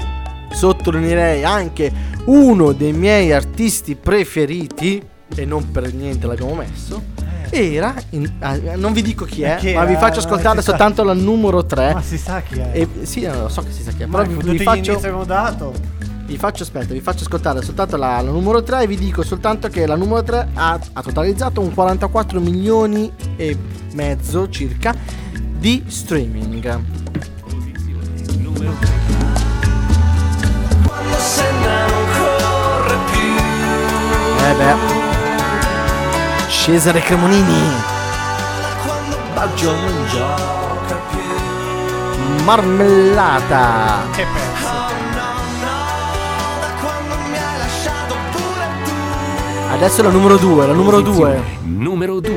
sottolineerei anche uno dei miei artisti preferiti e non per niente l'abbiamo messo. Era, in- ah, non vi dico chi è, chi ma vi era? faccio ascoltare si sa. soltanto la numero 3. Ma si sa chi è. E, sì, lo so che si sa chi è, Ma però vi, con vi tutti gli faccio, indizi abbiamo dato. vi faccio, aspetta, vi faccio ascoltare soltanto la, la numero 3 e vi dico soltanto che la numero 3 ha, ha totalizzato un 44 milioni e mezzo circa di streaming. Eh beh. Cesare Cremonini. Baggio non gioca più. Marmellata. Che pezzo. Adesso la numero 2, la numero 2. Numero 2.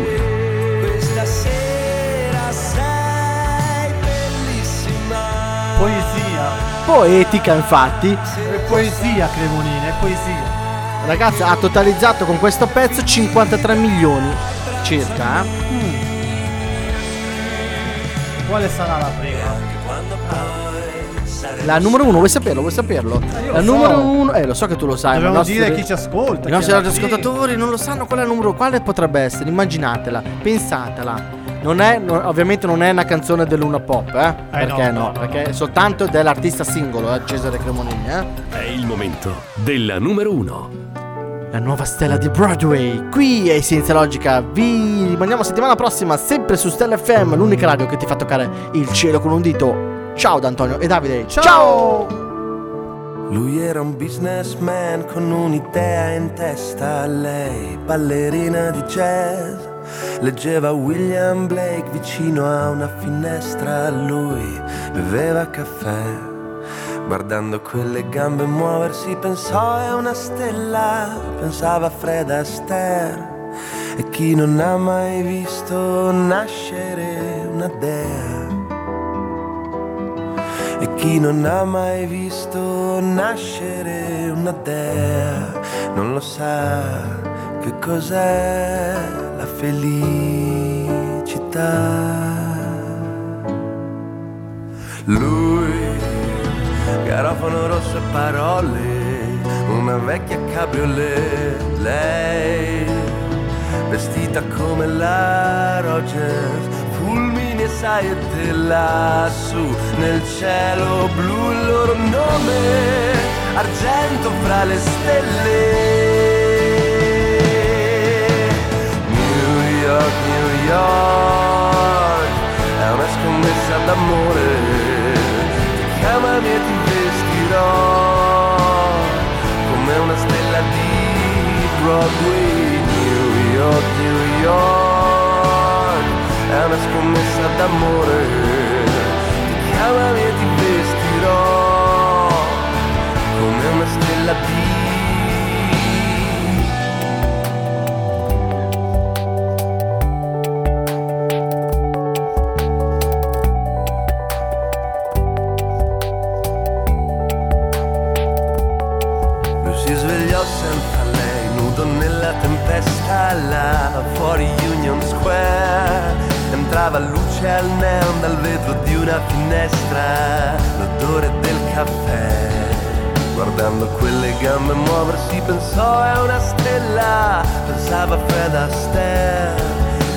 Poesia. Poetica infatti. È poesia, Cremonini, è poesia. Ragazzi, ha totalizzato con questo pezzo 53 milioni circa. eh. Quale sarà la prima? La numero uno, vuoi saperlo? Vuoi saperlo? io la numero so. uno, eh, lo so che tu lo sai. ma Dobbiamo nostri- dire chi ci ascolta. I nostri radioascoltatori non lo sanno qual è il numero, quale potrebbe essere? Immaginatela, pensatela. Non è, no- ovviamente non è una canzone del Luna Pop, eh? perché no, no, no, Perché è soltanto dell'artista singolo, eh, Cesare Cremonini, eh? È il momento della numero uno. La nuova stella di Broadway, qui è Senza Logica. Vi rimandiamo settimana prossima, sempre su Stella FM, l'unica radio che ti fa toccare il cielo con un dito. Ciao da Antonio e Davide. Ciao! Lui era un businessman con un'idea in testa, lei ballerina di jazz. Leggeva William Blake vicino a una finestra, lui beveva caffè. Guardando quelle gambe muoversi pensò è una stella, pensava Fred Astaire. E chi non ha mai visto nascere una dea? E chi non ha mai visto nascere una dea non lo sa che cos'è la felicità. Lui, garofano rosso e parole, una vecchia cabriolet, lei, vestita come la Rogers, fulmini e saette lassù nel cielo blu il loro nome, argento fra le stelle. New York, New York, è una scommessa d'amore, ti chiamami e ti vestirò come una stella di Broadway, New York, New York, è una scommessa d'amore, ti chiamami e ti vestirò come una stella di Luce al neon dal vetro di una finestra, l'odore del caffè. Guardando quelle gambe muoversi pensò è una stella, pensava Fred Astaire.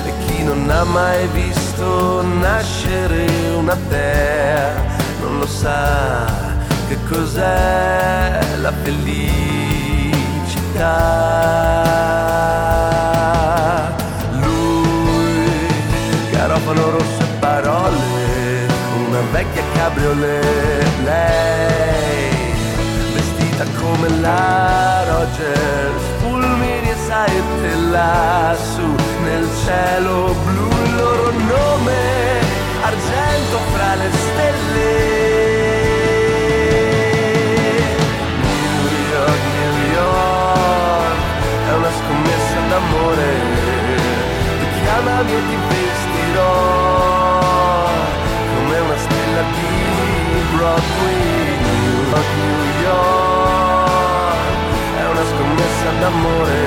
E chi non ha mai visto nascere una dea non lo sa che cos'è la felicità. Cabriolet, lei, vestita come la Rogers, fulmini e saette lassù nel cielo blu, il loro nome, argento fra le stelle. New York, New York, è una scommessa d'amore, ti chiamami e ti vestirò come una stella di New York, New York, è una scommessa d'amore,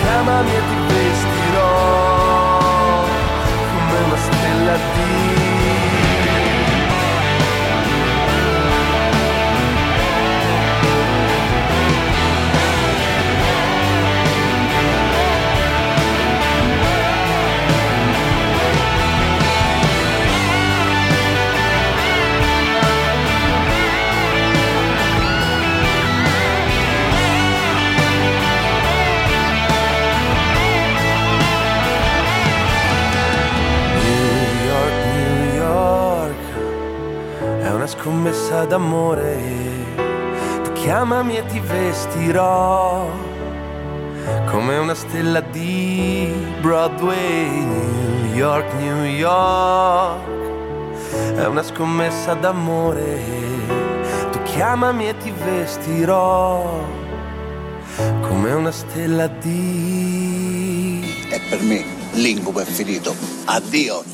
chiamami e ti vestirò come una stella di scommessa d'amore. Tu chiamami e ti vestirò come una stella di Broadway. New York, New York, è una scommessa d'amore. Tu chiamami e ti vestirò come una stella di... E per me l'incubo è finito. Addio.